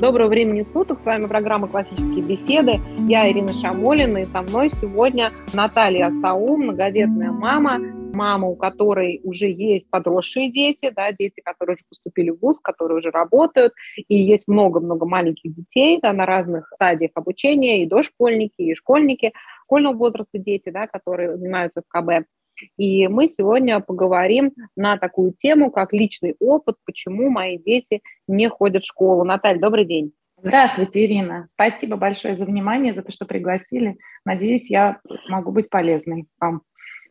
Доброго времени суток. С вами программа «Классические беседы». Я Ирина Шамолина, и со мной сегодня Наталья Саум, многодетная мама, мама, у которой уже есть подросшие дети, да, дети, которые уже поступили в ВУЗ, которые уже работают, и есть много-много маленьких детей да, на разных стадиях обучения, и дошкольники, и школьники, школьного возраста дети, да, которые занимаются в КБ. И мы сегодня поговорим на такую тему, как личный опыт, почему мои дети не ходят в школу. Наталья, добрый день. Здравствуйте, Ирина. Спасибо большое за внимание, за то, что пригласили. Надеюсь, я смогу быть полезной вам.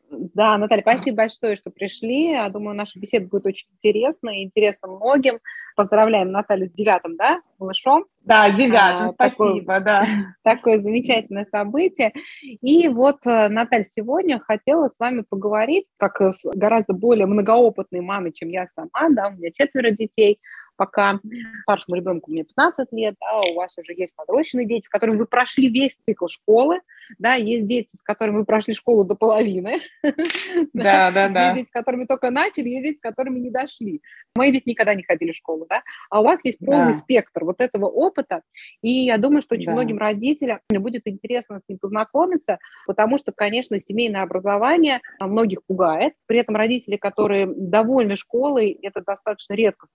Да, Наталья, спасибо большое, что пришли. Я думаю, наша беседа будет очень интересна и интересна многим. Поздравляем Наталью с девятым, да, малышом. Да, девятым, а, спасибо, такое, да. Такое замечательное событие. И вот, э, Наталья, сегодня хотела с вами поговорить, как с гораздо более многоопытной мамой, чем я сама, да, у меня четверо детей, пока старшему ребенку мне 15 лет, да, у вас уже есть подрощенные дети, с которыми вы прошли весь цикл школы, да, есть дети, с которыми вы прошли школу до половины, да, да, да. Есть дети, с которыми только начали, есть дети, с которыми не дошли. Мои дети никогда не ходили в школу, да, а у вас есть полный спектр вот этого опыта, и я думаю, что очень многим родителям будет интересно с ним познакомиться, потому что, конечно, семейное образование многих пугает, при этом родители, которые довольны школой, это достаточно редко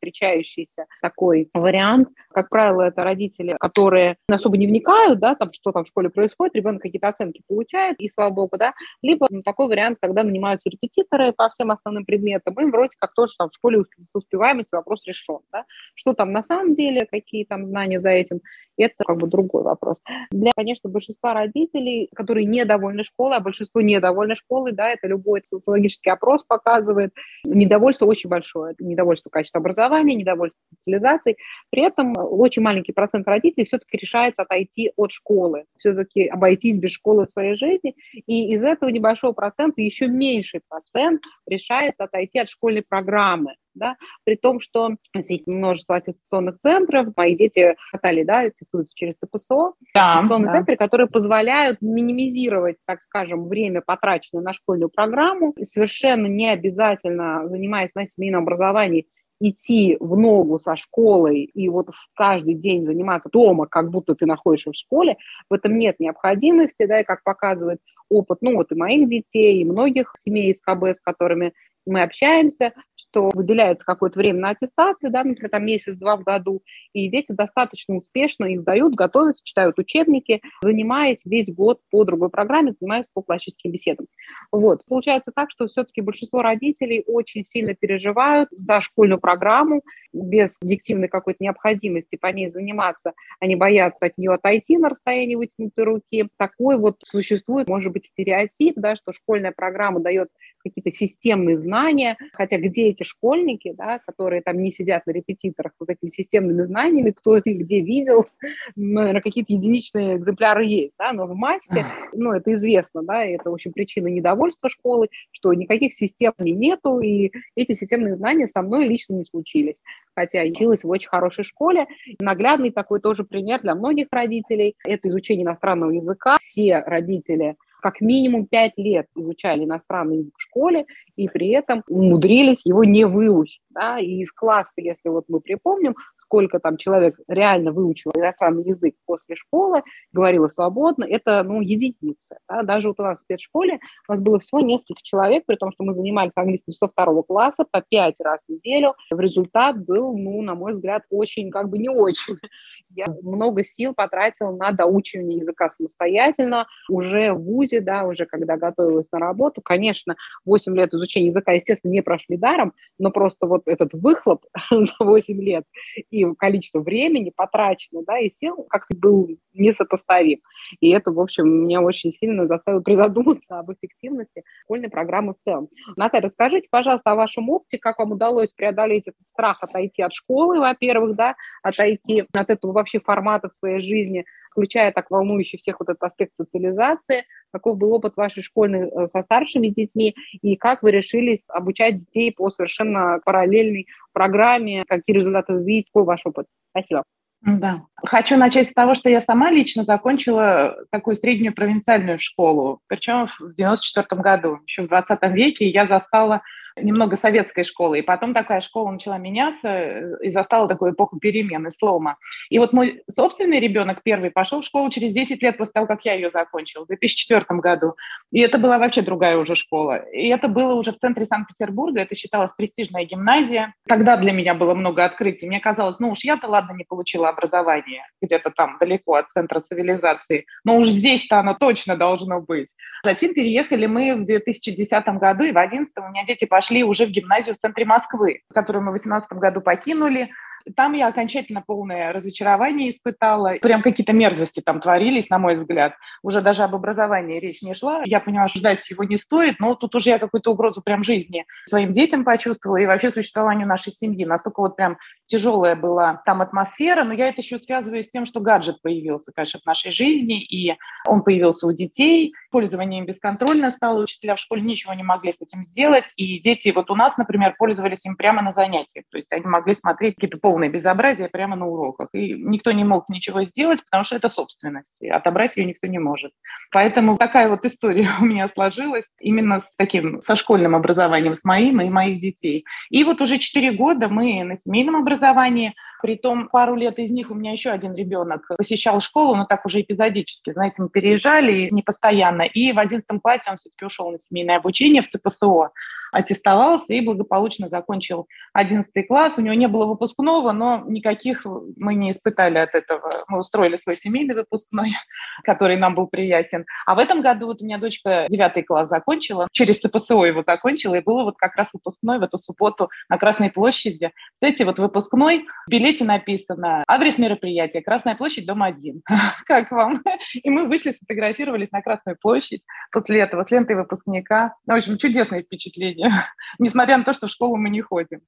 встречающийся такой вариант. Как правило, это родители, которые особо не вникают, да, там, что там в школе происходит, ребенок какие-то оценки получает, и слава богу, да, либо такой вариант, когда нанимаются репетиторы по всем основным предметам, им вроде как тоже там в школе с успеваемостью вопрос решен, да. Что там на самом деле, какие там знания за этим, это как бы другой вопрос. Для, конечно, большинства родителей, которые недовольны школой, а большинство недовольны школой, да, это любой социологический опрос показывает, недовольство очень большое. Недовольство качества образования, недовольство социализацией. При этом очень маленький процент родителей все-таки решается отойти от школы, все-таки обойтись без школы в своей жизни. И из этого небольшого процента еще меньший процент решается отойти от школьной программы да, при том, что есть множество аттестационных центров, мои дети катали, да, аттестуются через ЦПСО, да, аттестационные да. центры, которые позволяют минимизировать, так скажем, время, потраченное на школьную программу, и совершенно не обязательно, занимаясь на семейном образовании, идти в ногу со школой и вот каждый день заниматься дома, как будто ты находишься в школе, в этом нет необходимости, да, и как показывает опыт, ну, вот и моих детей, и многих семей из КБ, с которыми мы общаемся, что выделяется какое-то время на аттестацию, да, например, там месяц-два в году, и дети достаточно успешно их сдают, готовятся, читают учебники, занимаясь весь год по другой программе, занимаясь по классическим беседам. Вот. Получается так, что все-таки большинство родителей очень сильно переживают за школьную программу, без объективной какой-то необходимости по ней заниматься, они боятся от нее отойти на расстоянии вытянутой руки. Такой вот существует, может быть, стереотип, да, что школьная программа дает какие-то системные знания, хотя где эти школьники, да, которые там не сидят на репетиторах вот этими системными знаниями, кто это где видел, наверное, какие-то единичные экземпляры есть, да, но в массе, ну, это известно, да, это, в общем, причина недовольства школы, что никаких систем нету, и эти системные знания со мной лично не случились, хотя я училась в очень хорошей школе. Наглядный такой тоже пример для многих родителей – это изучение иностранного языка. Все родители как минимум пять лет изучали иностранный язык в школе и при этом умудрились его не выучить. Да? И из класса, если вот мы припомним, сколько там человек реально выучил иностранный язык после школы, говорила свободно, это, ну, единицы. Да? Даже вот у нас в спецшколе у нас было всего несколько человек, при том, что мы занимались английским 102 класса по пять раз в неделю. В результат был, ну, на мой взгляд, очень, как бы не очень. Я много сил потратила на доучивание языка самостоятельно, уже в ВУЗе, да, уже когда готовилась на работу. Конечно, 8 лет изучения языка, естественно, не прошли даром, но просто вот этот выхлоп за 8 лет и и количество времени потрачено, да, и сил как-то был несопоставим. И это, в общем, меня очень сильно заставило призадуматься об эффективности школьной программы в целом. Наталья, расскажите, пожалуйста, о вашем опыте, как вам удалось преодолеть этот страх отойти от школы, во-первых, да, отойти от этого вообще формата в своей жизни, включая так волнующий всех вот этот аспект социализации, каков был опыт вашей школьной э, со старшими детьми, и как вы решились обучать детей по совершенно параллельной программе, какие результаты вы видите, какой ваш опыт? Спасибо. Да. Хочу начать с того, что я сама лично закончила такую среднюю провинциальную школу, причем в 94 году. Еще в 20 веке я застала немного советской школы. И потом такая школа начала меняться э, и застала такую эпоху перемены, слома. И вот мой собственный ребенок первый пошел в школу через 10 лет после того, как я ее закончила, в 2004 году. И это была вообще другая уже школа. И это было уже в центре Санкт-Петербурга, это считалось престижная гимназия. Тогда для меня было много открытий. Мне казалось, ну уж я-то, ладно, не получила образование где-то там далеко от центра цивилизации, но уж здесь-то оно точно должно быть. Затем переехали мы в 2010 году, и в 2011 у меня дети пошли уже в гимназию в центре Москвы, которую мы в 2018 году покинули. Там я окончательно полное разочарование испытала. Прям какие-то мерзости там творились, на мой взгляд. Уже даже об образовании речь не шла. Я поняла, что ждать его не стоит, но тут уже я какую-то угрозу прям жизни своим детям почувствовала и вообще существованию нашей семьи. Настолько вот прям тяжелая была там атмосфера, но я это еще связываю с тем, что гаджет появился, конечно, в нашей жизни, и он появился у детей, пользование им бесконтрольно стало, учителя в школе ничего не могли с этим сделать, и дети вот у нас, например, пользовались им прямо на занятиях, то есть они могли смотреть какие-то полное безобразие прямо на уроках. И никто не мог ничего сделать, потому что это собственность. И отобрать ее никто не может. Поэтому такая вот история у меня сложилась именно с таким, со школьным образованием, с моим и моих детей. И вот уже четыре года мы на семейном образовании, притом пару лет из них у меня еще один ребенок посещал школу, но так уже эпизодически. Знаете, мы переезжали не постоянно. И в одиннадцатом классе он все-таки ушел на семейное обучение в ЦПСО аттестовался и благополучно закончил 11 класс. У него не было выпускного, но никаких мы не испытали от этого. Мы устроили свой семейный выпускной, который нам был приятен. А в этом году вот у меня дочка 9 класс закончила, через ЦПСО его закончила, и было вот как раз выпускной в эту субботу на Красной площади. Кстати, вот выпускной, в билете написано адрес мероприятия, Красная площадь, дом 1. Как вам? И мы вышли, сфотографировались на Красную площадь после этого с лентой выпускника. В общем, чудесное впечатление сегодня, несмотря на то, что в школу мы не ходим.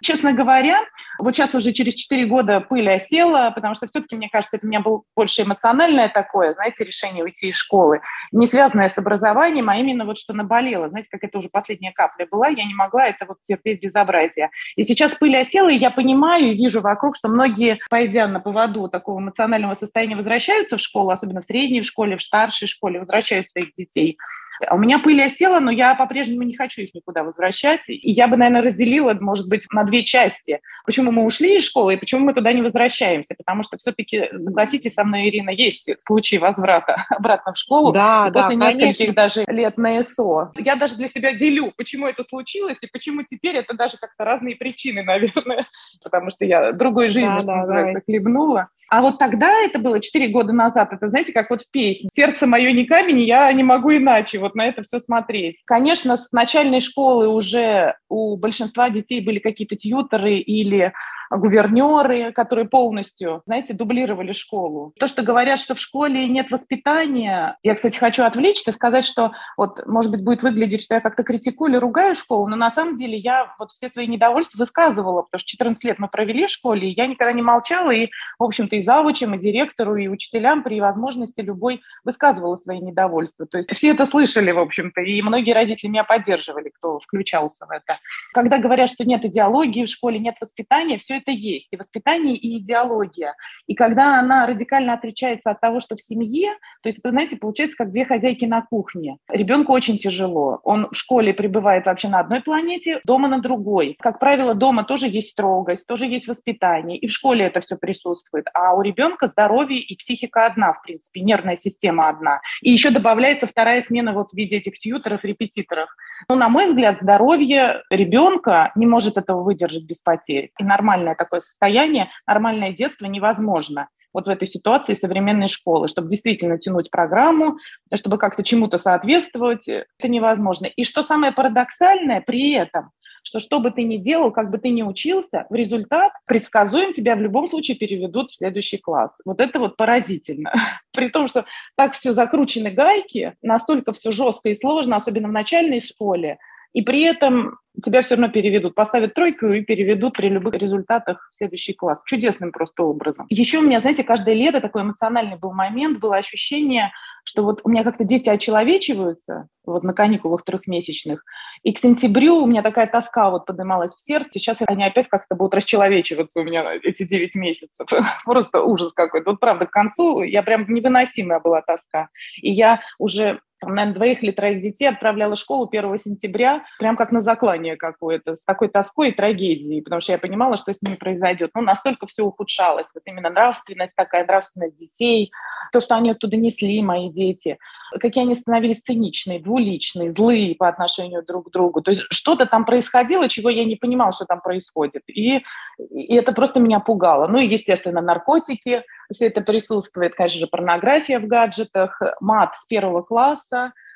Честно говоря, вот сейчас уже через 4 года пыль осела, потому что все-таки, мне кажется, это у меня было больше эмоциональное такое, знаете, решение уйти из школы, не связанное с образованием, а именно вот что наболело. Знаете, как это уже последняя капля была, я не могла это вот терпеть безобразие. И сейчас пыль осела, и я понимаю и вижу вокруг, что многие, пойдя на поводу такого эмоционального состояния, возвращаются в школу, особенно в средней школе, в старшей школе, возвращают своих детей. А у меня пыль осела, но я по-прежнему не хочу их никуда возвращать. И я бы, наверное, разделила, может быть, на две части. Почему мы ушли из школы и почему мы туда не возвращаемся? Потому что все-таки, согласитесь со мной, Ирина, есть случаи возврата обратно в школу. Да, после да, нескольких даже лет на СО. Я даже для себя делю, почему это случилось и почему теперь это даже как-то разные причины, наверное. Потому что я другой жизнью, да, да, называется, хлебнула. А вот тогда, это было 4 года назад, это, знаете, как вот в песне «Сердце мое не камень, я не могу иначе вот на это все смотреть». Конечно, с начальной школы уже у большинства детей были какие-то тьютеры или гувернеры, которые полностью, знаете, дублировали школу. То, что говорят, что в школе нет воспитания, я, кстати, хочу отвлечься, сказать, что вот, может быть, будет выглядеть, что я как-то критикую или ругаю школу, но на самом деле я вот все свои недовольства высказывала, потому что 14 лет мы провели в школе, и я никогда не молчала, и, в общем-то, и завучам, и директору, и учителям при возможности любой высказывала свои недовольства. То есть все это слышали, в общем-то, и многие родители меня поддерживали, кто включался в это. Когда говорят, что нет идеологии в школе, нет воспитания, все это есть, и воспитание, и идеология. И когда она радикально отличается от того, что в семье, то есть это, знаете, получается как две хозяйки на кухне. Ребенку очень тяжело. Он в школе пребывает вообще на одной планете, дома на другой. Как правило, дома тоже есть строгость, тоже есть воспитание, и в школе это все присутствует. А у ребенка здоровье и психика одна, в принципе, нервная система одна. И еще добавляется вторая смена вот в виде этих тьютеров, репетиторов. Но, на мой взгляд, здоровье ребенка не может этого выдержать без потерь. И нормально нормальное такое состояние, нормальное детство невозможно вот в этой ситуации современной школы, чтобы действительно тянуть программу, чтобы как-то чему-то соответствовать, это невозможно. И что самое парадоксальное при этом, что что бы ты ни делал, как бы ты ни учился, в результат предсказуем тебя в любом случае переведут в следующий класс. Вот это вот поразительно. При том, что так все закручены гайки, настолько все жестко и сложно, особенно в начальной школе, и при этом тебя все равно переведут, поставят тройку и переведут при любых результатах в следующий класс. Чудесным просто образом. Еще у меня, знаете, каждое лето такой эмоциональный был момент, было ощущение, что вот у меня как-то дети очеловечиваются вот на каникулах трехмесячных, и к сентябрю у меня такая тоска вот поднималась в сердце, сейчас они опять как-то будут расчеловечиваться у меня эти 9 месяцев. Просто ужас какой-то. Вот правда, к концу я прям невыносимая была тоска. И я уже там, наверное, двоих или троих детей отправляла в школу 1 сентября, прям как на заклание какое-то, с такой тоской и трагедией, потому что я понимала, что с ними произойдет. Ну, настолько все ухудшалось, вот именно нравственность такая, нравственность детей, то, что они оттуда несли, мои дети, какие они становились циничные, двуличные, злые по отношению друг к другу. То есть что-то там происходило, чего я не понимала, что там происходит. И, и это просто меня пугало. Ну и, естественно, наркотики, все это присутствует, конечно же, порнография в гаджетах, мат с первого класса,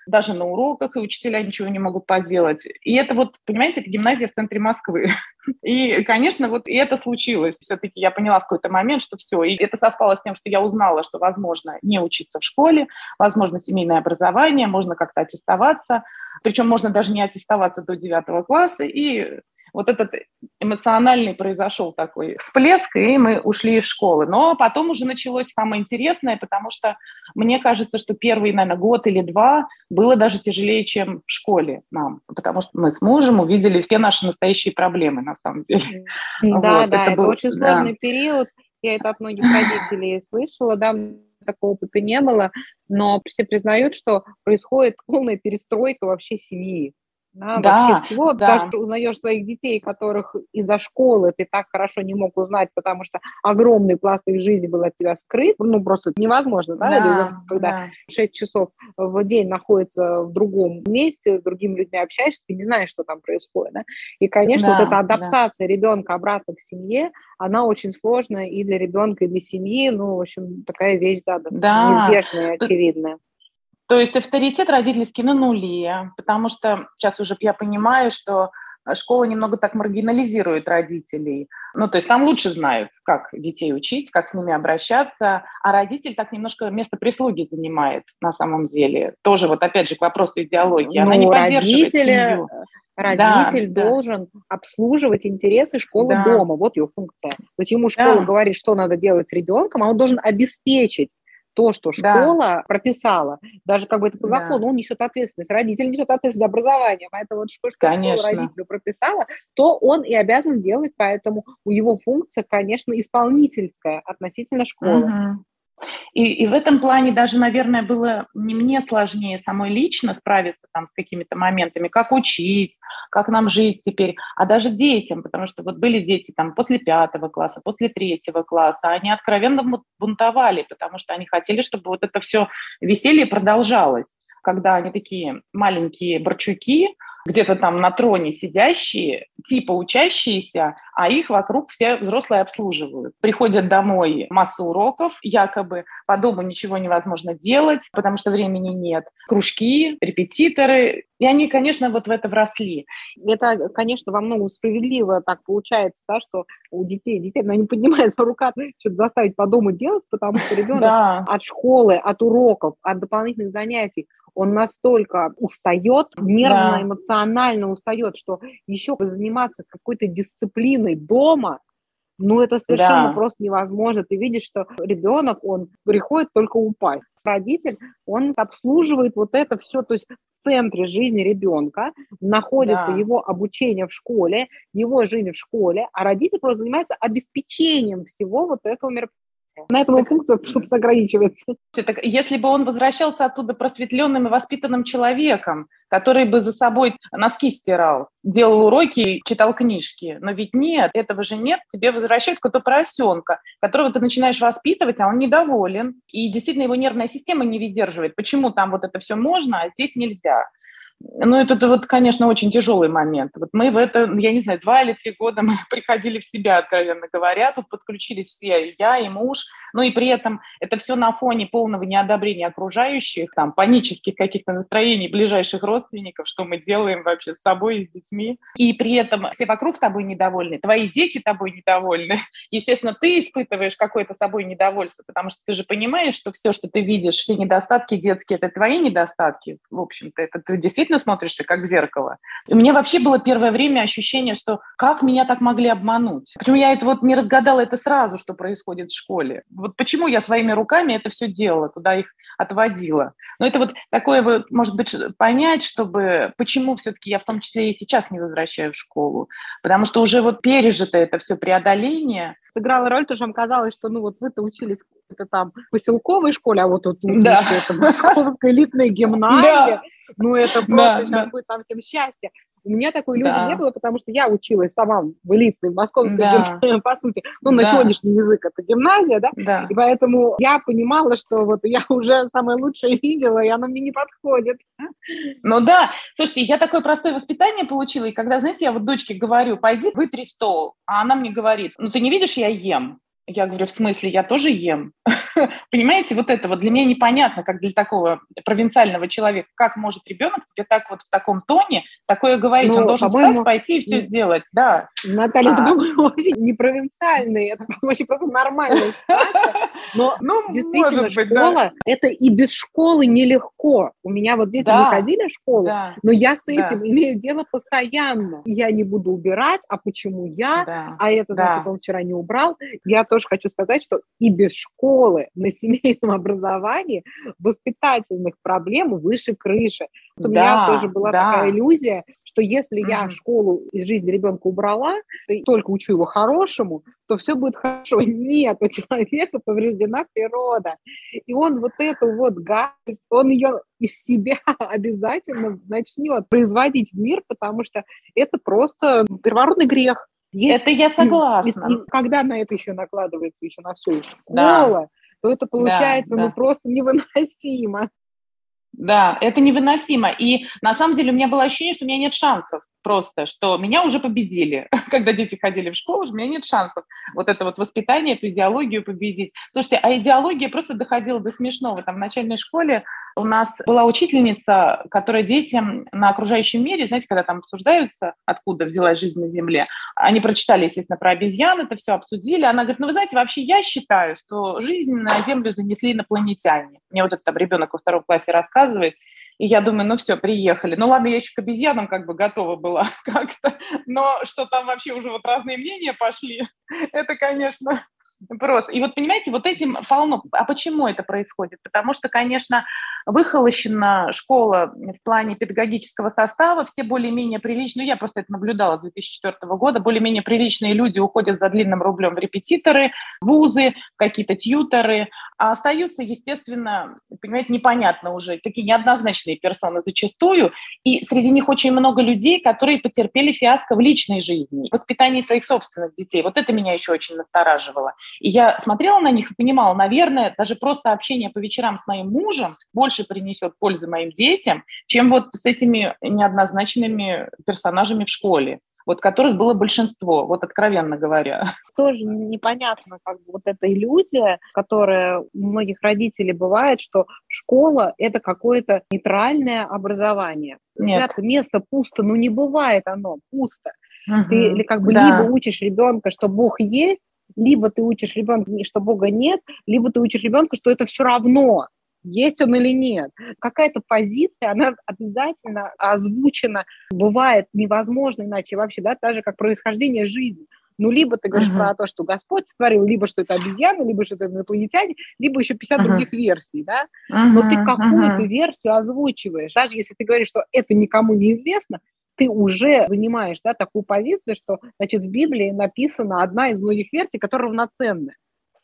даже на уроках, и учителя ничего не могут поделать. И это вот, понимаете, это гимназия в центре Москвы. И, конечно, вот и это случилось. Все-таки я поняла в какой-то момент, что все. И это совпало с тем, что я узнала, что возможно не учиться в школе, возможно семейное образование, можно как-то аттестоваться. Причем можно даже не аттестоваться до девятого класса. И вот этот эмоциональный произошел такой всплеск, и мы ушли из школы. Но потом уже началось самое интересное, потому что мне кажется, что первый, наверное, год или два было даже тяжелее, чем в школе нам, потому что мы с мужем увидели все наши настоящие проблемы, на самом деле. Да, вот, да, это, был, очень сложный да. период. Я это от многих родителей слышала, да, такого опыта не было, но все признают, что происходит полная перестройка вообще семьи да, да, вообще всего, да. даже узнаешь своих детей, которых из-за школы ты так хорошо не мог узнать, потому что огромный пласт их жизни был от тебя скрыт, ну, просто невозможно, да, да когда да. 6 часов в день находится в другом месте, с другими людьми общаешься, ты не знаешь, что там происходит, да, и, конечно, да, вот эта адаптация да. ребенка обратно к семье, она очень сложная и для ребенка, и для семьи, ну, в общем, такая вещь, да, да. неизбежная, очевидная. То есть авторитет родительский на нуле, потому что сейчас уже я понимаю, что школа немного так маргинализирует родителей. Ну, то есть там лучше знают, как детей учить, как с ними обращаться, а родитель так немножко место прислуги занимает на самом деле. Тоже вот опять же к вопросу идеологии. Она ну, не поддерживает семью. Родитель да, должен да. обслуживать интересы школы да. дома. Вот ее функция. То есть ему школа да. говорит, что надо делать с ребенком, а он должен обеспечить то, что школа да. прописала, даже как бы это по закону, да. он несет ответственность, родитель несет ответственность за образование, поэтому что, что школа родителю прописала, то он и обязан делать, поэтому у его функция, конечно, исполнительская относительно школы. Угу. И, и в этом плане даже, наверное, было не мне сложнее самой лично справиться там с какими-то моментами, как учить, как нам жить теперь, а даже детям, потому что вот были дети там после пятого класса, после третьего класса, они откровенно бунтовали, потому что они хотели, чтобы вот это все веселье продолжалось когда они такие маленькие борчуки, где-то там на троне сидящие, типа учащиеся, а их вокруг все взрослые обслуживают. Приходят домой масса уроков, якобы по дому ничего невозможно делать, потому что времени нет. Кружки, репетиторы, и они, конечно, вот в это вросли. Это, конечно, во многом справедливо так получается, да, что у детей, детей, ну, не поднимается рука что-то заставить по дому делать, потому что ребенок да. от школы, от уроков, от дополнительных занятий, он настолько устает, нервно, да. эмоционально устает, что еще заниматься какой-то дисциплиной дома, ну, это совершенно да. просто невозможно. Ты видишь, что ребенок, он приходит только упасть. Родитель, он обслуживает вот это все, то есть в центре жизни ребенка находится да. его обучение в школе, его жизнь в школе, а родитель просто занимается обеспечением всего вот этого мероприятия. На этом так, функция, собственно, ограничивается. Так, если бы он возвращался оттуда просветленным и воспитанным человеком, который бы за собой носки стирал, делал уроки, читал книжки. Но ведь нет, этого же нет. Тебе возвращают какого-то поросенка, которого ты начинаешь воспитывать, а он недоволен. И действительно его нервная система не выдерживает. Почему там вот это все можно, а здесь нельзя? Ну, это вот, конечно, очень тяжелый момент. Вот мы в это, я не знаю, два или три года мы приходили в себя, откровенно говоря. Тут подключились все, я и муж. Ну и при этом это все на фоне полного неодобрения окружающих, там, панических каких-то настроений ближайших родственников, что мы делаем вообще с собой и с детьми. И при этом все вокруг тобой недовольны, твои дети тобой недовольны. Естественно, ты испытываешь какое-то собой недовольство, потому что ты же понимаешь, что все, что ты видишь, все недостатки детские, это твои недостатки, в общем-то, это ты действительно действительно смотришься как в зеркало. И у меня вообще было первое время ощущение, что как меня так могли обмануть? Почему я это вот не разгадала это сразу, что происходит в школе? Вот почему я своими руками это все делала, туда их отводила? Но это вот такое вот, может быть, понять, чтобы почему все-таки я в том числе и сейчас не возвращаю в школу. Потому что уже вот пережито это все преодоление. Сыграла роль, то, что вам казалось, что ну вот вы-то учились в там поселковой школе, а вот тут да. это московская элитная гимназия. Да. Ну это просто да, сейчас да. будет там всем счастье. У меня такой иллюзии да. не было, потому что я училась сама в элитной московской да. гимназии, по сути, ну, да. на сегодняшний язык это гимназия, да? да, и поэтому я понимала, что вот я уже самое лучшее видела, и оно мне не подходит. Ну да, слушайте, я такое простое воспитание получила, и когда, знаете, я вот дочке говорю, пойди вытри стол, а она мне говорит, ну ты не видишь, я ем. Я говорю, в смысле, я тоже ем? Понимаете, вот это вот для меня непонятно, как для такого провинциального человека, как может ребенок тебе так вот в таком тоне такое говорить? Ну, Он должен встать, пойти и все сделать, да. Наталья, а... ты очень не провинциальный, это вообще просто нормальная ситуация. Но ну, действительно, быть, школа, да. это и без школы нелегко. У меня вот дети да. не ходили в школу, да. но я с этим да. имею дело постоянно. Я не буду убирать, а почему я? Да. А это, да. значит, он вчера не убрал. Я тоже хочу сказать, что и без школы на семейном образовании воспитательных проблем выше крыши. Вот да, у меня тоже была да. такая иллюзия, что если mm-hmm. я школу из жизни ребенка убрала, и только учу его хорошему, то все будет хорошо. Нет, у человека повреждена природа. И он вот эту вот гадость, он ее из себя обязательно начнет производить в мир, потому что это просто первородный грех. Есть, это я согласна. И, и когда на это еще накладывается еще на все школа, да. то это получается да, ну да. просто невыносимо. Да, это невыносимо. И на самом деле у меня было ощущение, что у меня нет шансов просто, что меня уже победили. Когда дети ходили в школу, у меня нет шансов вот это вот воспитание, эту идеологию победить. Слушайте, а идеология просто доходила до смешного. Там в начальной школе у нас была учительница, которая детям на окружающем мире, знаете, когда там обсуждаются, откуда взялась жизнь на Земле, они прочитали, естественно, про обезьян, это все обсудили. Она говорит, ну вы знаете, вообще я считаю, что жизнь на Землю занесли инопланетяне. Мне вот этот там ребенок во втором классе рассказывает, и я думаю, ну все, приехали. Ну ладно, я еще к обезьянам как бы готова была как-то, но что там вообще уже вот разные мнения пошли, это, конечно, Просто. И вот, понимаете, вот этим полно. А почему это происходит? Потому что, конечно, выхолощена школа в плане педагогического состава, все более-менее приличные, ну, я просто это наблюдала с 2004 года, более-менее приличные люди уходят за длинным рублем в репетиторы, вузы, какие-то тьюторы, а остаются, естественно, понимаете, непонятно уже, такие неоднозначные персоны зачастую, и среди них очень много людей, которые потерпели фиаско в личной жизни, в воспитании своих собственных детей. Вот это меня еще очень настораживало. И я смотрела на них и понимала, наверное, даже просто общение по вечерам с моим мужем больше принесет пользы моим детям, чем вот с этими неоднозначными персонажами в школе вот которых было большинство, вот откровенно говоря. Тоже непонятно, как бы вот эта иллюзия, которая у многих родителей бывает, что школа – это какое-то нейтральное образование. Нет. Свято место пусто, ну не бывает оно пусто. Угу. Ты или как бы да. либо учишь ребенка, что Бог есть, либо ты учишь ребенка, что Бога нет, либо ты учишь ребенка, что это все равно, есть он или нет. Какая-то позиция, она обязательно озвучена, бывает невозможно иначе вообще, да, так же, как происхождение жизни. Ну, либо ты говоришь uh-huh. про то, что Господь сотворил, либо что это обезьяны, либо что это инопланетяне, либо еще 50 uh-huh. других версий, да. Uh-huh. Но ты какую-то uh-huh. версию озвучиваешь. Даже если ты говоришь, что это никому не известно, ты уже занимаешь да, такую позицию, что значит, в Библии написана одна из многих версий, которая равноценная.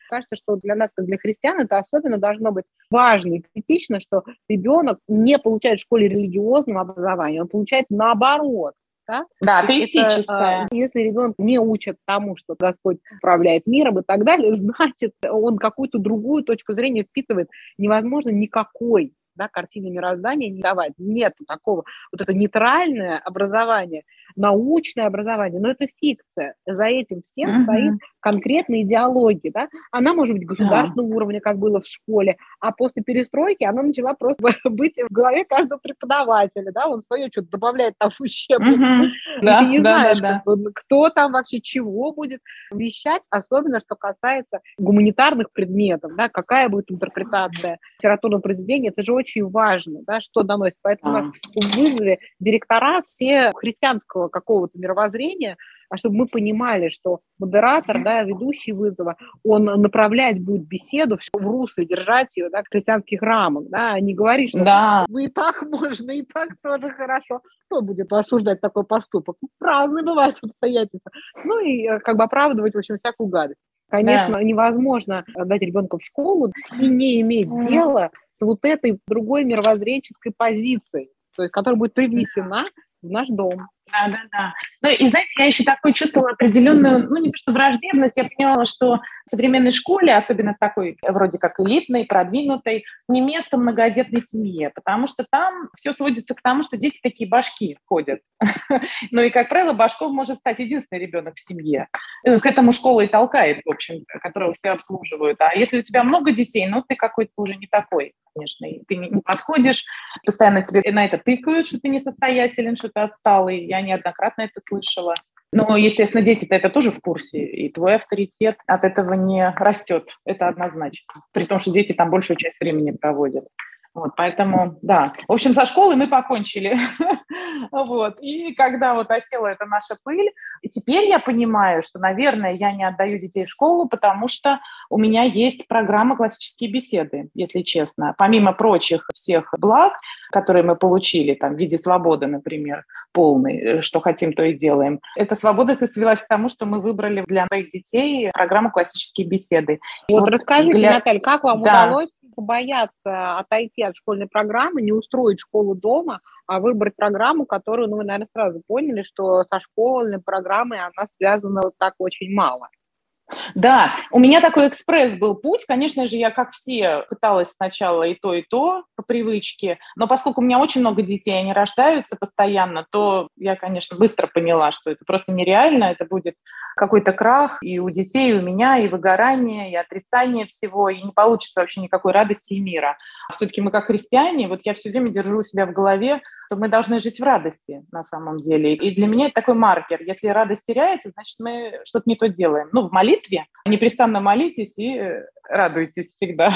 Кажется, что для нас, как для христиан, это особенно должно быть важно и критично, что ребенок не получает в школе религиозного образования, он получает наоборот. Да, да атеистическое. Это, если ребенок не учит тому, что Господь управляет миром и так далее, значит, он какую-то другую точку зрения впитывает. Невозможно никакой да, картины мироздания не давать. Нет такого. Вот это нейтральное образование, научное образование, но это фикция. За этим всем mm-hmm. стоит конкретная идеология, да? Она может быть государственного yeah. уровня, как было в школе, а после перестройки она начала просто быть в голове каждого преподавателя, да? Он свое что-то добавляет там в учебник. Mm-hmm. Да, ты не да, знаешь, да, да. кто там вообще чего будет вещать, особенно что касается гуманитарных предметов, да, какая будет интерпретация литературного произведения, это же очень важно, да, что доносит. Поэтому а. у нас в вызове директора все христианского какого-то мировоззрения, а чтобы мы понимали, что модератор, да, ведущий вызова, он направлять будет беседу в русле, держать ее, да, в христианских рамках, да, а не говорить, что да. ну и так можно, и так тоже хорошо. Кто будет осуждать такой поступок? Ну, разные бывают обстоятельства. Ну и э, как бы оправдывать, в общем, всякую гадость. Конечно, да. невозможно дать ребенка в школу и не иметь дела с вот этой другой мировоззренческой позицией, то есть, которая будет привнесена в наш дом. Да, да, да. Ну и знаете, я еще такой чувствовала определенную, ну не то что враждебность, я поняла, что в современной школе, особенно в такой вроде как элитной, продвинутой, не место многодетной семье, потому что там все сводится к тому, что дети такие башки ходят. Ну и, как правило, башков может стать единственный ребенок в семье. К этому школа и толкает, в общем, которого все обслуживают. А если у тебя много детей, ну ты какой-то уже не такой конечно, и ты не подходишь, постоянно тебе на это тыкают, что ты несостоятелен, что ты отсталый. Я неоднократно это слышала. Но, естественно, дети-то это тоже в курсе, и твой авторитет от этого не растет, это однозначно. При том, что дети там большую часть времени проводят. Вот, поэтому, да. В общем, со школы мы покончили. вот. И когда вот осела эта наша пыль, и теперь я понимаю, что, наверное, я не отдаю детей в школу, потому что у меня есть программа «Классические беседы», если честно. Помимо прочих всех благ, которые мы получили, там, в виде свободы, например, полной, э, что хотим, то и делаем. Эта свобода свелась к тому, что мы выбрали для своих детей программу «Классические беседы». Вот, вот расскажите, для... Наталья, как вам да. удалось побояться отойти от школьной программы, не устроить школу дома, а выбрать программу, которую, ну, вы, наверное, сразу поняли, что со школьной программой она связана вот так очень мало. Да, у меня такой экспресс был путь. Конечно же, я, как все, пыталась сначала и то, и то по привычке. Но поскольку у меня очень много детей, они рождаются постоянно, то я, конечно, быстро поняла, что это просто нереально. Это будет какой-то крах и у детей, и у меня, и выгорание, и отрицание всего, и не получится вообще никакой радости и мира. Все-таки мы как христиане, вот я все время держу себя в голове, что мы должны жить в радости на самом деле. И для меня это такой маркер. Если радость теряется, значит, мы что-то не то делаем. Ну, в молитве непрестанно молитесь и э, радуйтесь всегда.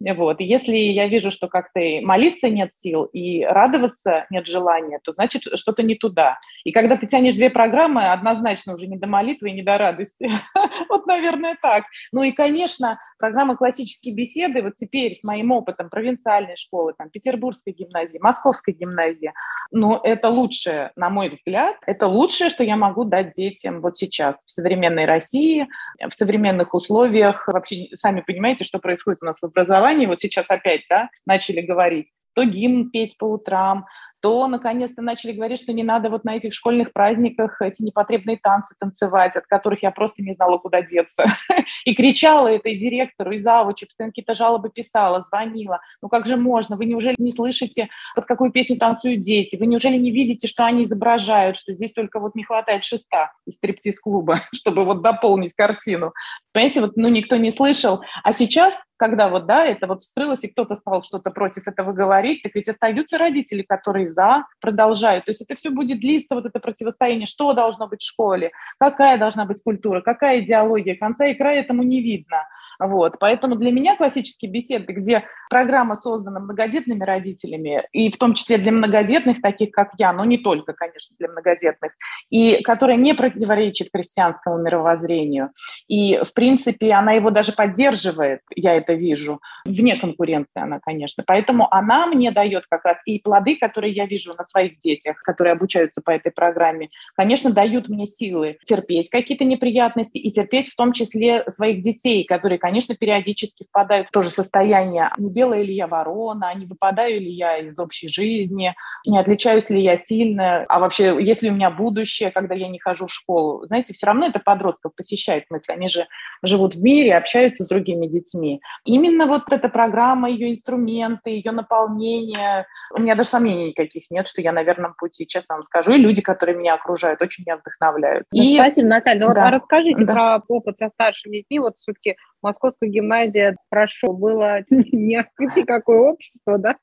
Вот. И если я вижу, что как-то молиться нет сил, и радоваться нет желания, то значит что-то не туда. И когда ты тянешь две программы, однозначно уже не до молитвы и не до радости. Вот, наверное, так. Ну и, конечно, программа «Классические беседы» вот теперь с моим опытом провинциальной школы, там, Петербургской гимназии, Московской гимназии, ну, это лучшее, на мой взгляд, это лучшее, что я могу дать детям вот сейчас в современной России, в современных условиях. Вообще, сами понимаете, что происходит у нас в образовании. Вот сейчас опять, да, начали говорить, то гимн петь по утрам, то наконец-то начали говорить, что не надо вот на этих школьных праздниках эти непотребные танцы танцевать, от которых я просто не знала, куда деться. И кричала это и директору, и завучу, постоянно какие-то жалобы писала, звонила. Ну как же можно? Вы неужели не слышите, под какую песню танцуют дети? Вы неужели не видите, что они изображают, что здесь только вот не хватает шеста из стриптиз-клуба, чтобы вот дополнить картину? Понимаете, вот ну никто не слышал. А сейчас когда вот, да, это вот вскрылось, и кто-то стал что-то против этого говорить, так ведь остаются родители, которые за, продолжают. То есть это все будет длиться, вот это противостояние, что должно быть в школе, какая должна быть культура, какая идеология, конца и края этому не видно. Вот. Поэтому для меня классические беседы, где программа создана многодетными родителями, и в том числе для многодетных, таких как я, но не только, конечно, для многодетных, и которая не противоречит христианскому мировоззрению. И, в принципе, она его даже поддерживает, я это вижу. Вне конкуренции она, конечно. Поэтому она мне дает как раз и плоды, которые я вижу на своих детях, которые обучаются по этой программе, конечно, дают мне силы терпеть какие-то неприятности и терпеть в том числе своих детей, которые, конечно, периодически впадают в то же состояние. Не белая ли я ворона, не выпадаю ли я из общей жизни, не отличаюсь ли я сильно, а вообще, есть ли у меня будущее, когда я не хожу в школу. Знаете, все равно это подростков посещает мысль. Они же живут в мире, общаются с другими детьми. Именно вот эта программа, ее инструменты, ее наполнение, у меня даже сомнений никаких нет, что я на верном пути, честно вам скажу. И люди, которые меня окружают, очень меня вдохновляют. Ну, и... Спасибо, Наталья. Ну, да. вот, а расскажите да. про опыт со старшими детьми. Вот все-таки Московская гимназия, хорошо, было не какое общество, да,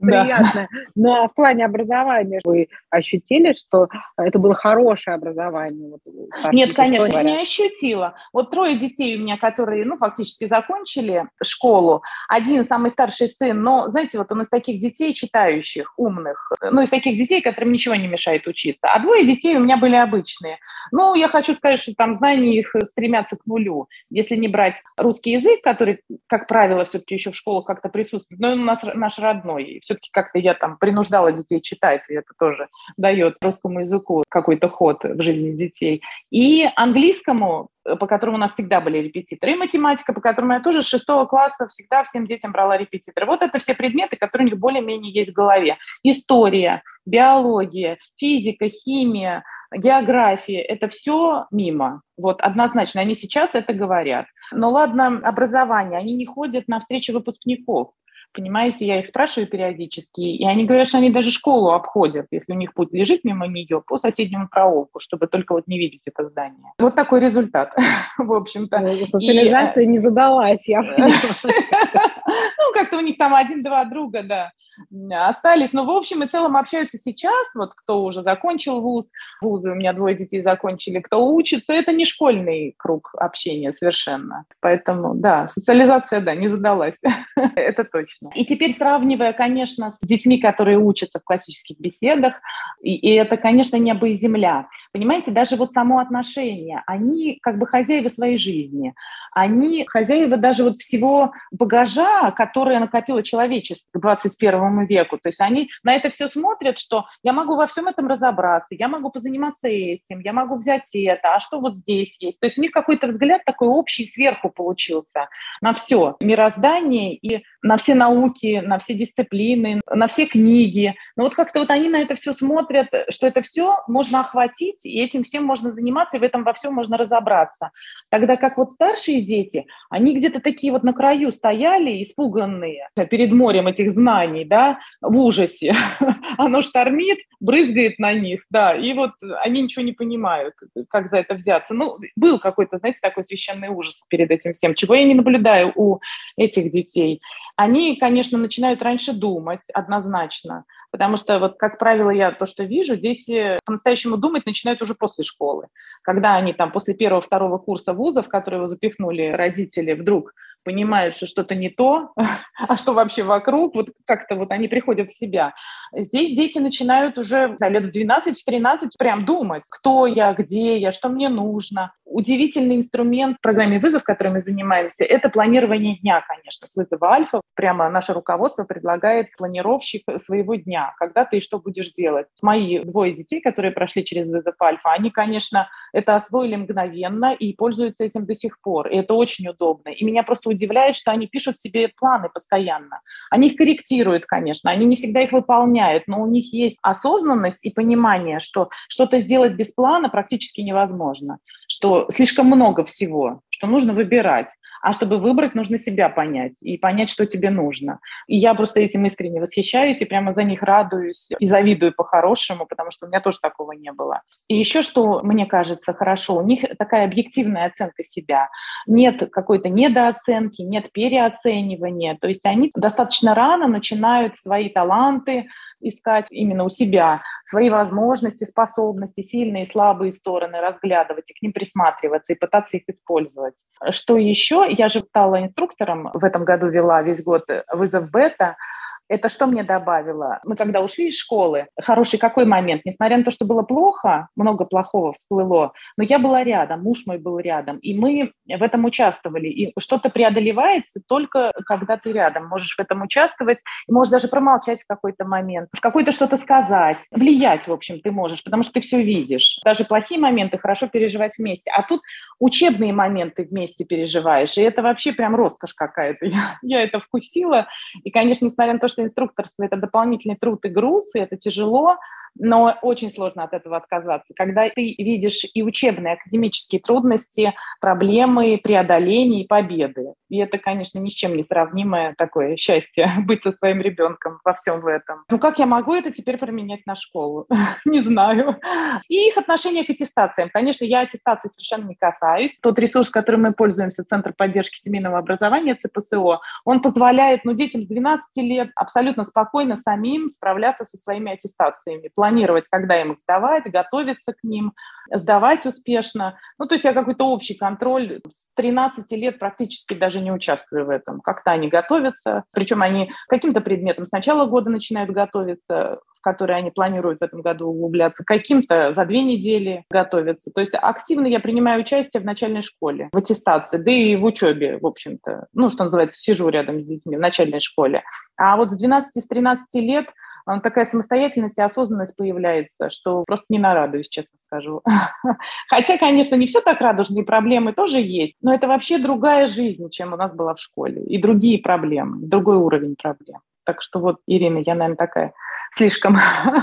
приятное. Но ну, а в плане образования вы ощутили, что это было хорошее образование? Вот, Нет, конечно, я не ощутила. Вот трое детей у меня, которые, ну, фактически закончили школу. Один, самый старший сын, но, знаете, вот он из таких детей читающих, умных, ну, из таких детей, которым ничего не мешает учиться. А двое детей у меня были обычные. Ну, я хочу сказать, что там знания их стремятся к нулю. Если не брать русский язык, который, как правило, все-таки еще в школах как-то присутствует, но он у нас наш родной. И все-таки как-то я там принуждала детей читать, и это тоже дает русскому языку какой-то ход в жизни детей. И английскому по которому у нас всегда были репетиторы, и математика, по которому я тоже с шестого класса всегда всем детям брала репетиторы. Вот это все предметы, которые у них более-менее есть в голове. История, биология, физика, химия, география – это все мимо. Вот однозначно, они сейчас это говорят. Но ладно, образование, они не ходят на встречи выпускников. Понимаете, я их спрашиваю периодически, и они говорят, что они даже школу обходят, если у них путь лежит мимо нее, по соседнему проулку, чтобы только вот не видеть это здание. Вот такой результат, в общем-то. Ну, социализация не задалась, я Ну, как-то у них там один-два друга, да остались. Но в общем и целом общаются сейчас, вот кто уже закончил вуз, вузы, у меня двое детей закончили, кто учится, это не школьный круг общения совершенно. Поэтому, да, социализация, да, не задалась, это точно. И теперь сравнивая, конечно, с детьми, которые учатся в классических беседах, и, и это, конечно, небо и земля. Понимаете, даже вот само отношение, они как бы хозяева своей жизни, они хозяева даже вот всего багажа, которое накопило человечество к 21 веку. То есть они на это все смотрят, что я могу во всем этом разобраться, я могу позаниматься этим, я могу взять это, а что вот здесь есть. То есть у них какой-то взгляд такой общий сверху получился на все мироздание и на все науки, на все дисциплины, на все книги. Но вот как-то вот они на это все смотрят, что это все можно охватить, и этим всем можно заниматься, и в этом во всем можно разобраться. Тогда как вот старшие дети, они где-то такие вот на краю стояли, испуганные перед морем этих знаний, да, в ужасе. Оно штормит, брызгает на них, да, и вот они ничего не понимают, как за это взяться. Ну, был какой-то, знаете, такой священный ужас перед этим всем, чего я не наблюдаю у этих детей. Они, конечно, начинают раньше думать, однозначно, Потому что, вот, как правило, я то, что вижу, дети по-настоящему думать начинают уже после школы. Когда они там после первого-второго курса вузов, которые его запихнули родители, вдруг понимают, что что-то не то, а что вообще вокруг, вот как-то вот они приходят в себя. Здесь дети начинают уже да, лет в 12, в 13 прям думать, кто я, где я, что мне нужно. Удивительный инструмент в программе «Вызов», которой мы занимаемся, это планирование дня, конечно, с вызова альфа. Прямо наше руководство предлагает планировщик своего дня, когда ты и что будешь делать. Мои двое детей, которые прошли через вызов альфа, они, конечно, это освоили мгновенно и пользуются этим до сих пор. И это очень удобно. И меня просто удивляет, что они пишут себе планы постоянно. Они их корректируют, конечно, они не всегда их выполняют, но у них есть осознанность и понимание, что что-то сделать без плана практически невозможно, что слишком много всего, что нужно выбирать. А чтобы выбрать, нужно себя понять и понять, что тебе нужно. И я просто этим искренне восхищаюсь и прямо за них радуюсь и завидую по-хорошему, потому что у меня тоже такого не было. И еще что мне кажется хорошо, у них такая объективная оценка себя. Нет какой-то недооценки, нет переоценивания. То есть они достаточно рано начинают свои таланты, искать именно у себя свои возможности, способности, сильные и слабые стороны разглядывать и к ним присматриваться и пытаться их использовать. Что еще? Я же стала инструктором, в этом году вела весь год вызов бета, это что мне добавило? Мы когда ушли из школы, хороший какой момент? Несмотря на то, что было плохо, много плохого всплыло, но я была рядом, муж мой был рядом, и мы в этом участвовали. И что-то преодолевается только когда ты рядом. Можешь в этом участвовать, и можешь даже промолчать в какой-то момент, в какой-то что-то сказать, влиять, в общем, ты можешь, потому что ты все видишь. Даже плохие моменты хорошо переживать вместе. А тут учебные моменты вместе переживаешь, и это вообще прям роскошь какая-то. Я, я это вкусила, и, конечно, несмотря на то, что инструкторство – это дополнительный труд и груз, и это тяжело, но очень сложно от этого отказаться. Когда ты видишь и учебные, академические трудности, проблемы, преодоления и победы. И это, конечно, ни с чем не сравнимое такое счастье быть со своим ребенком во всем в этом. Ну, как я могу это теперь применять на школу? не знаю. И их отношение к аттестациям. Конечно, я аттестации совершенно не касаюсь. Тот ресурс, которым мы пользуемся, Центр поддержки семейного образования, ЦПСО, он позволяет ну, детям с 12 лет абсолютно спокойно самим справляться со своими аттестациями, планировать, когда им их сдавать, готовиться к ним, сдавать успешно. Ну, то есть я какой-то общий контроль с 13 лет практически даже не участвую в этом. Как-то они готовятся, причем они каким-то предметом с начала года начинают готовиться, в которые они планируют в этом году углубляться, каким-то за две недели готовятся. То есть активно я принимаю участие в начальной школе, в аттестации, да и в учебе, в общем-то. Ну, что называется, сижу рядом с детьми в начальной школе. А вот с 12-13 лет такая самостоятельность и осознанность появляется, что просто не нарадуюсь, честно скажу. Хотя, конечно, не все так радужно, и проблемы тоже есть, но это вообще другая жизнь, чем у нас была в школе, и другие проблемы, другой уровень проблем. Так что вот, Ирина, я, наверное, такая слишком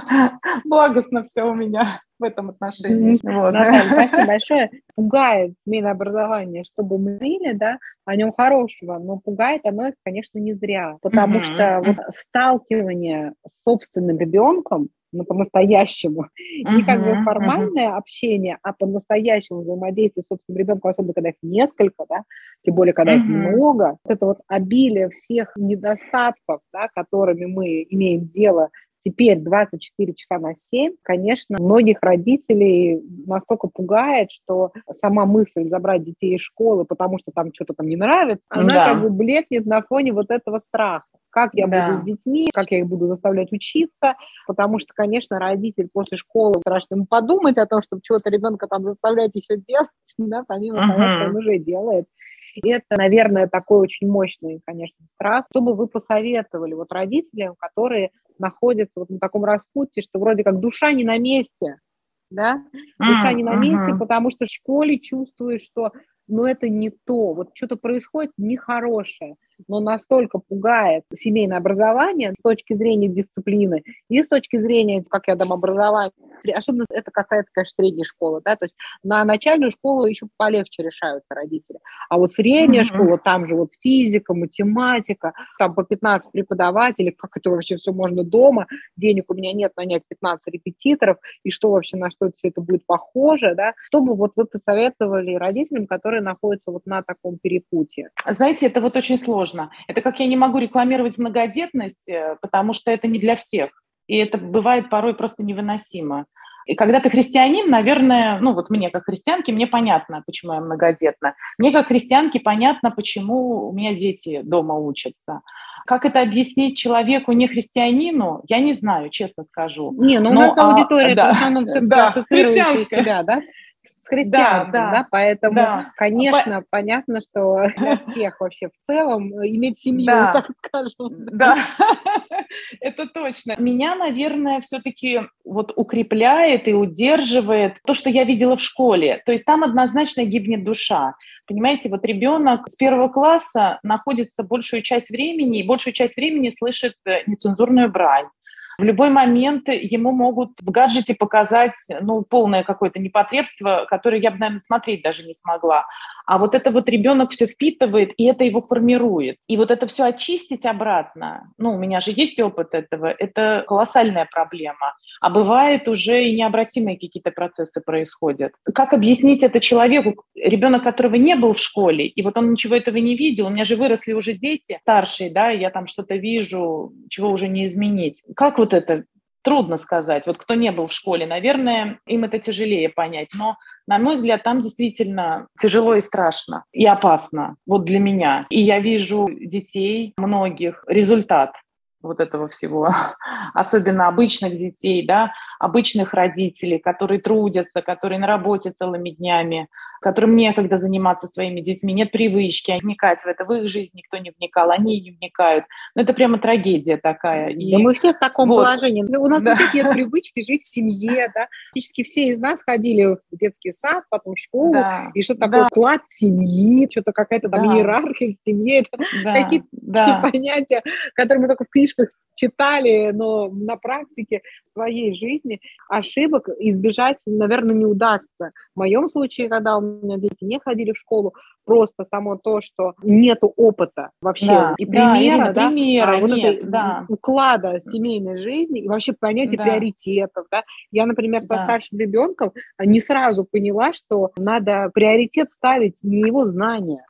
благостно все у меня в этом отношении. Вот. Наталья, спасибо большое. Пугает образование, чтобы мы знали, да, о нем хорошего, но пугает оно их, конечно, не зря, потому что вот сталкивание с собственным ребенком, ну, по-настоящему. Uh-huh, не как бы формальное uh-huh. общение, а по-настоящему взаимодействие с собственным ребенком, особенно когда их несколько, да, тем более, когда uh-huh. их много. Вот это вот обилие всех недостатков, да, которыми мы имеем дело теперь 24 часа на 7, конечно, многих родителей настолько пугает, что сама мысль забрать детей из школы, потому что там что-то там не нравится, она да. как бы блекнет на фоне вот этого страха. Как я да. буду с детьми, как я их буду заставлять учиться, потому что, конечно, родитель после школы страшно ему подумать о том, чтобы чего-то ребенка там заставлять еще делать, да, помимо uh-huh. того, что он уже делает. И это, наверное, такой очень мощный, конечно, страх. Что бы вы посоветовали вот родителям, которые находятся вот на таком распутье, что вроде как душа не на месте, да, душа не на месте, потому что в школе чувствуешь, что но это не то, вот что-то происходит нехорошее, но настолько пугает семейное образование с точки зрения дисциплины и с точки зрения, как я дам образование, особенно это касается, конечно, средней школы, да, то есть на начальную школу еще полегче решаются родители, а вот средняя mm-hmm. школа, там же вот физика, математика, там по 15 преподавателей, как это вообще все можно дома, денег у меня нет нанять 15 репетиторов, и что вообще, на что все это будет похоже, да, что бы вот вы посоветовали родителям, которые которые находятся вот на таком перепутье? Знаете, это вот очень сложно. Это как я не могу рекламировать многодетность, э, потому что это не для всех. И это бывает порой просто невыносимо. И когда ты христианин, наверное, ну вот мне как христианке, мне понятно, почему я многодетна. Мне как христианке понятно, почему у меня дети дома учатся. Как это объяснить человеку, не христианину, я не знаю, честно скажу. Не, ну Но, у нас аудитория а, да, в основном да, ассоциирующая себя, да, христианством, да, да, да поэтому, да. конечно, По... понятно, что для всех вообще в целом иметь семью, да. так скажем. Да, это точно. Меня, наверное, все-таки вот укрепляет и удерживает то, что я видела в школе. То есть там однозначно гибнет душа. Понимаете, вот ребенок с первого класса находится большую часть времени, и большую часть времени слышит э, нецензурную брань в любой момент ему могут в гаджете показать ну, полное какое-то непотребство, которое я бы, наверное, смотреть даже не смогла. А вот это вот ребенок все впитывает, и это его формирует. И вот это все очистить обратно, ну, у меня же есть опыт этого, это колоссальная проблема. А бывает уже и необратимые какие-то процессы происходят. Как объяснить это человеку, ребенок которого не был в школе, и вот он ничего этого не видел, у меня же выросли уже дети старшие, да, я там что-то вижу, чего уже не изменить. Как вот вот это трудно сказать. Вот кто не был в школе, наверное, им это тяжелее понять. Но, на мой взгляд, там действительно тяжело и страшно, и опасно. Вот для меня. И я вижу детей, многих, результат вот этого всего, особенно обычных детей, да, обычных родителей, которые трудятся, которые на работе целыми днями, которым некогда заниматься своими детьми, нет привычки вникать в это, в их жизнь никто не вникал, они не вникают. Ну, это прямо трагедия такая. И... Да мы все в таком вот. положении. У нас да. у всех нет привычки жить в семье, да. Практически все из нас ходили в детский сад, потом в школу, да. и что такое да. вклад семьи, что-то какая-то там да. иерархия в семье, да. какие-то да. понятия, которые мы только в книжках книжках читали, но на практике в своей жизни ошибок избежать, наверное, не удастся. В моем случае, когда у меня дети не ходили в школу, просто само то, что нет опыта вообще да, и примера, да, примера а, вот нет, да. уклада семейной жизни и вообще понятия да. приоритетов. Да. Я, например, со да. старшим ребенком не сразу поняла, что надо приоритет ставить не его знания,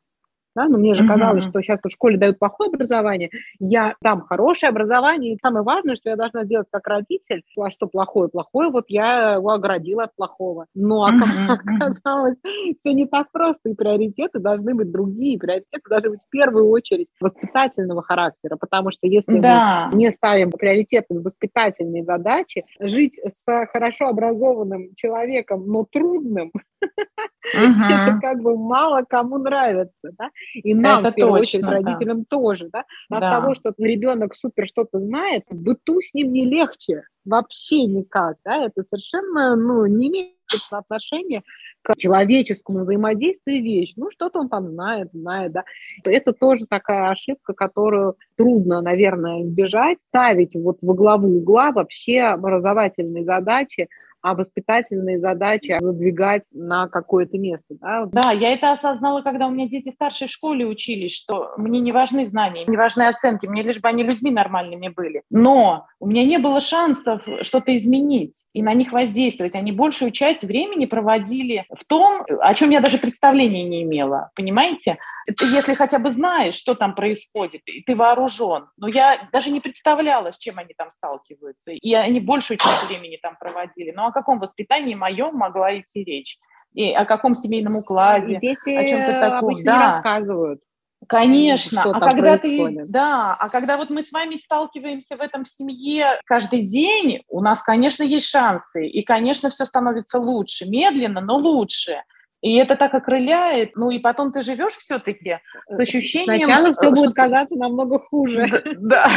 да? Но мне же казалось, что сейчас в школе дают плохое образование, я дам хорошее образование, и самое важное, что я должна делать как родитель, а что плохое? Плохое, вот я его оградила от плохого. Но uh-huh. оказалось, все не так просто, и приоритеты должны быть другие, приоритеты должны быть в первую очередь воспитательного характера, потому что если да. мы не ставим приоритетами воспитательные задачи, жить с хорошо образованным человеком, но трудным, это как бы мало кому нравится, да? И нам, это в первую точно, очередь, родителям да. тоже, да? От да. того, что ребенок супер что-то знает, в быту с ним не легче, вообще никак, да? Это совершенно, ну, не имеет отношения к человеческому взаимодействию вещь. Ну, что-то он там знает, знает, да. Это тоже такая ошибка, которую трудно, наверное, избежать. Ставить вот во главу угла вообще образовательные задачи а воспитательные задачи задвигать на какое-то место. Да? да, я это осознала, когда у меня дети в старшей школе учились, что мне не важны знания, не важны оценки, мне лишь бы они людьми нормальными были. Но у меня не было шансов что-то изменить и на них воздействовать. Они большую часть времени проводили в том, о чем я даже представления не имела, понимаете? Ты, если хотя бы знаешь, что там происходит, и ты вооружен. Но я даже не представляла, с чем они там сталкиваются. И они большую часть времени там проводили. Но о каком воспитании моем могла идти речь? И о каком семейном укладе? И дети о чем-то таком. обычно да. не рассказывают. Конечно, а когда происходит. ты, да, а когда вот мы с вами сталкиваемся в этом в семье каждый день, у нас, конечно, есть шансы, и, конечно, все становится лучше, медленно, но лучше. И это так окрыляет, ну и потом ты живешь все-таки с э, ощущением... Сначала все будет казаться намного хуже. Да.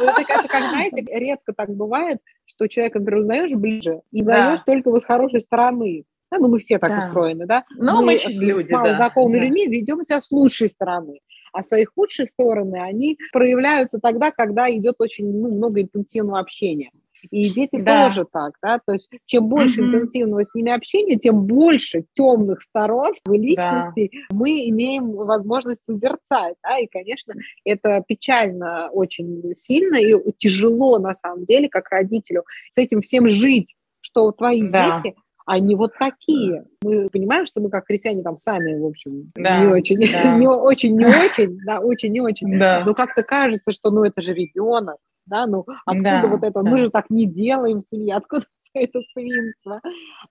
Это как, знаете, редко так бывает, что человека, например, узнаешь ближе и узнаешь только его с хорошей стороны. Да, ну мы все так да. устроены, да? Но мы, мы люди, с малознакомыми да. людьми ведем себя с лучшей стороны. А свои худшие стороны, они проявляются тогда, когда идет очень ну, много интенсивного общения. И дети да. тоже так, да, то есть чем больше mm-hmm. интенсивного с ними общения, тем больше темных сторон в личности да. мы имеем возможность созерцать, да, и, конечно, это печально очень сильно и тяжело на самом деле, как родителю, с этим всем жить, что твои да. дети они вот такие. Мы понимаем, что мы как христиане там сами, в общем, да, не очень, да. не очень, не очень, да, очень, не очень. Да. Но как-то кажется, что, ну, это же ребенок, да, ну откуда да, вот это, да. мы же так не делаем в семье, откуда все это свинство?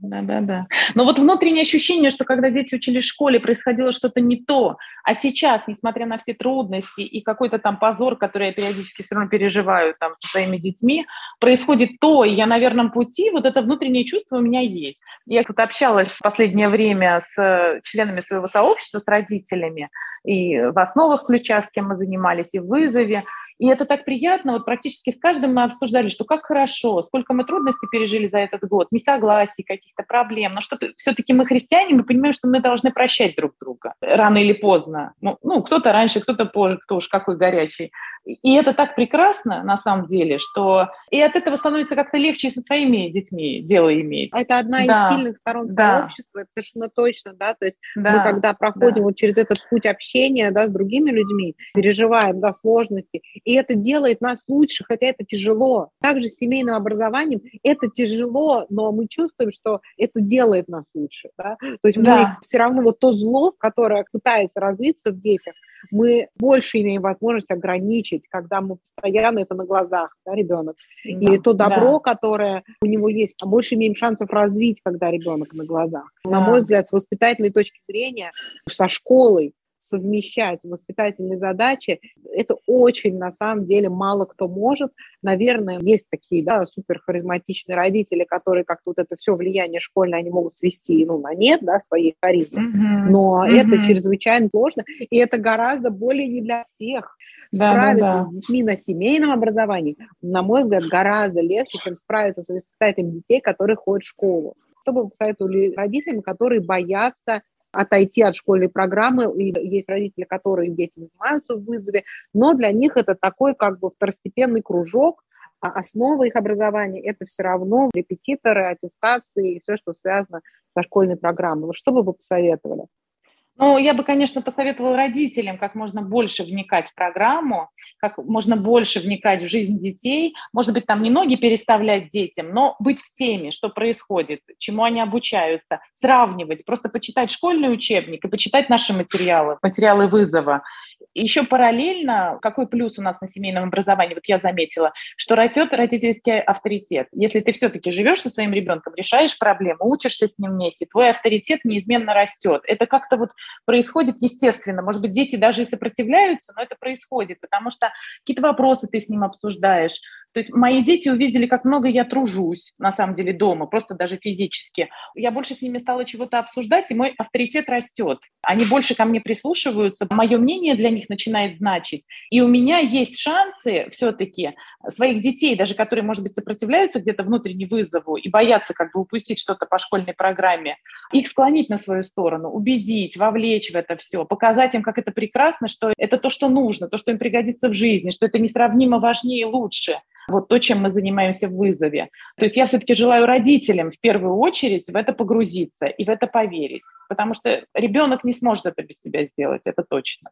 Да, да, да. Но вот внутреннее ощущение, что когда дети учились в школе, происходило что-то не то, а сейчас, несмотря на все трудности и какой-то там позор, который я периодически все равно переживаю там со своими детьми, происходит то, и я на верном пути, вот это внутреннее чувство у меня есть. Я тут общалась в последнее время с членами своего сообщества, с родителями, и в основах ключа, с кем мы занимались, и в вызове, и это так приятно, вот практически с каждым мы обсуждали, что как хорошо, сколько мы трудностей пережили за этот год, несогласий, каких-то проблем, но что все-таки мы христиане, мы понимаем, что мы должны прощать друг друга рано или поздно. Ну, ну кто-то раньше, кто-то позже, кто уж какой горячий. И это так прекрасно, на самом деле, что и от этого становится как-то легче со своими детьми дело иметь. Это одна да. из сильных сторон да. сообщества, это совершенно точно, да, то есть да. мы когда проходим да. вот через этот путь общения, да, с другими людьми, переживаем, да, сложности, и это делает нас лучше, хотя это тяжело. Также с семейным образованием это тяжело, но мы чувствуем, что это делает нас лучше, да, то есть да. мы все равно вот то зло, которое пытается развиться в детях, мы больше имеем возможность ограничить, когда мы постоянно это на глазах, да, ребенок. Да, и то добро, да. которое у него есть, а больше имеем шансов развить, когда ребенок на глазах. Да. На мой взгляд, с воспитательной точки зрения, со школой совмещать воспитательные задачи, это очень, на самом деле, мало кто может. Наверное, есть такие, да, суперхаризматичные родители, которые как-то вот это все влияние школьное, они могут свести, ну, на нет, да, своей харизмы. Mm-hmm. Но mm-hmm. это чрезвычайно сложно, и это гораздо более не для всех. Да, справиться да, да. с детьми на семейном образовании, на мой взгляд, гораздо легче, чем справиться с воспитателем детей, которые ходят в школу. Что бы вы посоветовали родителям, которые боятся отойти от школьной программы. И есть родители, которые дети занимаются в вызове, но для них это такой как бы второстепенный кружок, а основа их образования – это все равно репетиторы, аттестации и все, что связано со школьной программой. Вот что бы вы посоветовали? Ну, я бы, конечно, посоветовала родителям как можно больше вникать в программу, как можно больше вникать в жизнь детей. Может быть, там не ноги переставлять детям, но быть в теме, что происходит, чему они обучаются, сравнивать, просто почитать школьный учебник и почитать наши материалы, материалы вызова. Еще параллельно, какой плюс у нас на семейном образовании, вот я заметила, что растет родительский авторитет. Если ты все-таки живешь со своим ребенком, решаешь проблему, учишься с ним вместе, твой авторитет неизменно растет. Это как-то вот происходит естественно. Может быть, дети даже и сопротивляются, но это происходит, потому что какие-то вопросы ты с ним обсуждаешь. То есть мои дети увидели, как много я тружусь, на самом деле, дома, просто даже физически. Я больше с ними стала чего-то обсуждать, и мой авторитет растет. Они больше ко мне прислушиваются, мое мнение для них начинает значить. И у меня есть шансы все-таки своих детей, даже которые, может быть, сопротивляются где-то внутренне вызову и боятся как бы упустить что-то по школьной программе, их склонить на свою сторону, убедить, вовлечь в это все, показать им, как это прекрасно, что это то, что нужно, то, что им пригодится в жизни, что это несравнимо важнее и лучше вот то, чем мы занимаемся в вызове. То есть я все-таки желаю родителям в первую очередь в это погрузиться и в это поверить, потому что ребенок не сможет это без тебя сделать, это точно.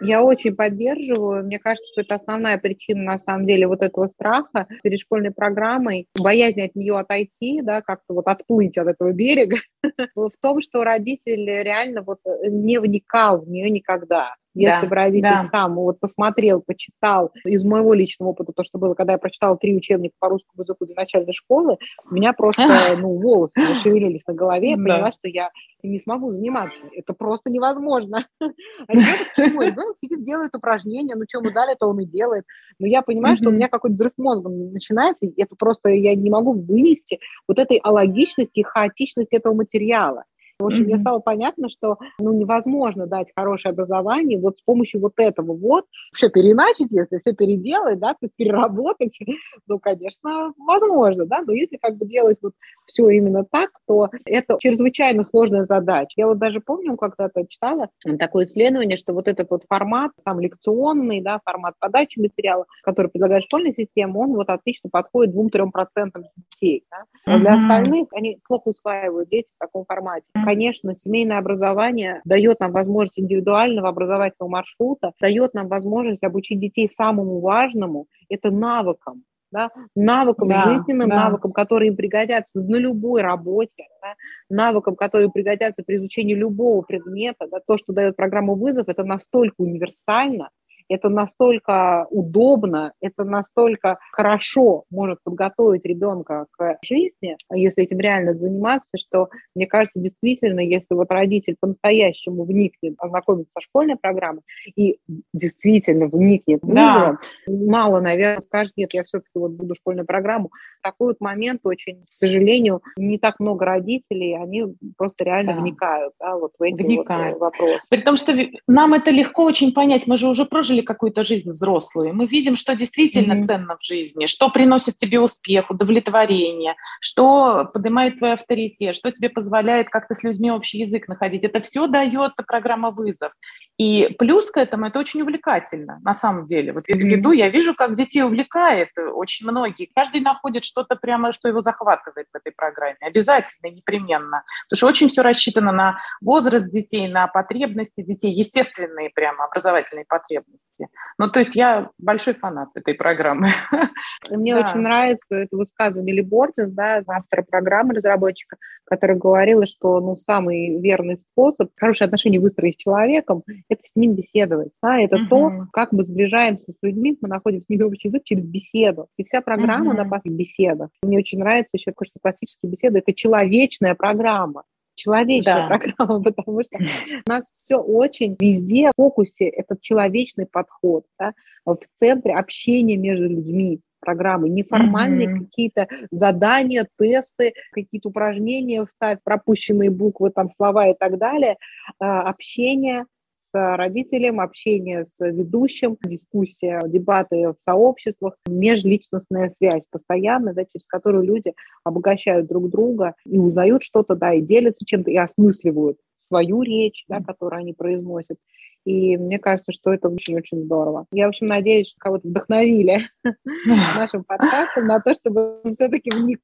Я очень поддерживаю. Мне кажется, что это основная причина, на самом деле, вот этого страха перед школьной программой, боязнь от нее отойти, да, как-то вот отплыть от этого берега, в том, что родитель реально вот не вникал в нее никогда. Если да, бы родитель да. сам вот посмотрел, почитал, из моего личного опыта, то, что было, когда я прочитала три учебника по русскому языку для начальной школы, у меня просто, ну, волосы зашевелились на голове, я да. поняла, что я не смогу заниматься. Это просто невозможно. А ребенок почему? Ребенок сидит, делает упражнения, ну, что ему дали, то он и делает. Но я понимаю, что у меня какой-то взрыв мозга начинается, и это просто я не могу вынести вот этой алогичности и хаотичности этого материала. В общем, mm-hmm. мне стало понятно, что ну, невозможно дать хорошее образование вот с помощью вот этого вот. Все переначить, если все переделать, да, то переработать, ну, конечно, возможно, да, но если как бы делать вот все именно так, то это чрезвычайно сложная задача. Я вот даже помню, когда-то читала такое исследование, что вот этот вот формат, сам лекционный, да, формат подачи материала, который предлагает школьная система, он вот отлично подходит двум-трем процентам детей. Да? А mm-hmm. для остальных они плохо усваивают дети в таком формате конечно, семейное образование дает нам возможность индивидуального образовательного маршрута, дает нам возможность обучить детей самому важному – это навыкам, да, навыкам, да, жизненным да. навыкам, которые им пригодятся на любой работе, да, навыкам, которые пригодятся при изучении любого предмета. Да, то, что дает программа «Вызов», это настолько универсально, это настолько удобно, это настолько хорошо может подготовить ребенка к жизни, если этим реально заниматься, что, мне кажется, действительно, если вот родитель по-настоящему вникнет, ознакомится со школьной программой и действительно вникнет вызовом, да. мало, наверное, скажет, нет, я все-таки вот буду школьную программу. Такой вот момент очень, к сожалению, не так много родителей, они просто реально да. вникают да, вот в эти вникают. вот вопросы. При том, что нам это легко очень понять, мы же уже прожили прожили какую-то жизнь взрослую, мы видим, что действительно mm-hmm. ценно в жизни, что приносит тебе успех, удовлетворение, что поднимает твой авторитет, что тебе позволяет как-то с людьми общий язык находить. Это все дает программа «Вызов». И плюс к этому это очень увлекательно, на самом деле. Вот я веду, я вижу, как детей увлекает очень многие. Каждый находит что-то прямо, что его захватывает в этой программе. Обязательно, непременно. Потому что очень все рассчитано на возраст детей, на потребности детей, естественные прямо образовательные потребности. Ну, то есть я большой фанат этой программы. Мне да. очень нравится это высказывание Ли Бортес, да, автора программы, разработчика, который говорила, что ну, самый верный способ хорошие отношения выстроить с человеком это с ним беседовать. Да? Это угу. то, как мы сближаемся с людьми, мы находим с ними общий язык через беседу. И вся программа угу. на базе беседа. Мне очень нравится еще такое, что классические беседы – это человечная программа человечная да. программа, потому что у нас все очень везде в фокусе этот человечный подход, да, в центре общения между людьми программы, неформальные mm-hmm. какие-то задания, тесты, какие-то упражнения вставь, пропущенные буквы, там слова и так далее, а, общение родителем, общение с ведущим, дискуссия, дебаты в сообществах, межличностная связь постоянная, да, через которую люди обогащают друг друга и узнают что-то, да, и делятся чем-то, и осмысливают свою речь, да, которую они произносят. И мне кажется, что это очень-очень здорово. Я, в общем, надеюсь, что кого-то вдохновили нашим подкастом на то, чтобы все-таки вникнуть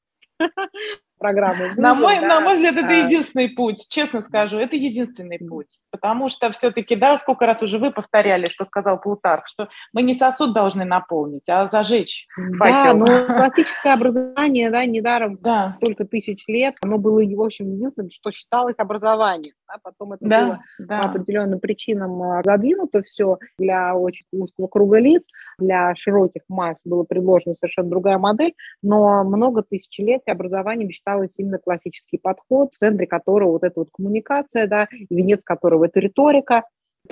программы. На, мой, да, на мой взгляд, это единственный путь, честно скажу, это единственный путь. Потому что все-таки, да, сколько раз уже вы повторяли, что сказал Плутарх, что мы не сосуд должны наполнить, а зажечь факел. Да, но классическое образование, да, недаром да. столько тысяч лет, оно было, в общем, единственным, что считалось образованием. Да, потом это да, было да. по определенным причинам а, задвинуто все для очень узкого круга лиц, для широких масс была предложена совершенно другая модель, но много тысячелетий образование считалось именно классический подход, в центре которого вот эта вот коммуникация, да, венец которого это риторика,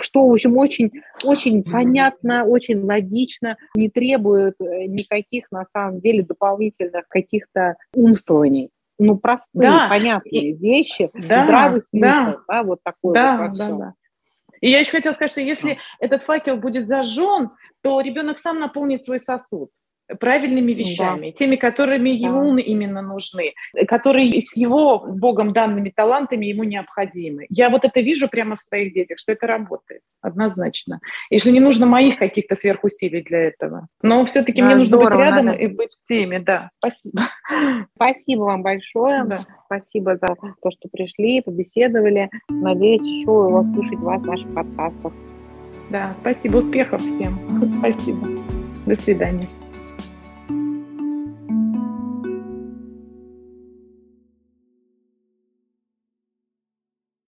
что, в общем, очень, очень понятно, очень логично, не требует э, никаких, на самом деле, дополнительных каких-то умствований. Ну, простые, да. понятные и, вещи, да, здравый смысл, да, да вот такой да, вот да, да. И я еще хотела сказать, что если этот факел будет зажжен, то ребенок сам наполнит свой сосуд правильными вещами, да. теми, которыми да. ему именно нужны, которые с его Богом данными талантами ему необходимы. Я вот это вижу прямо в своих детях, что это работает однозначно. И что не нужно моих каких-то сверхусилий для этого. Но все-таки да, мне нужно быть рядом надо. и быть в теме. Да, спасибо. Спасибо вам большое. Да. Спасибо за то, что пришли, побеседовали. Надеюсь, еще услышать вас в наших подкастах. Да, спасибо. Успехов всем. Спасибо. До свидания.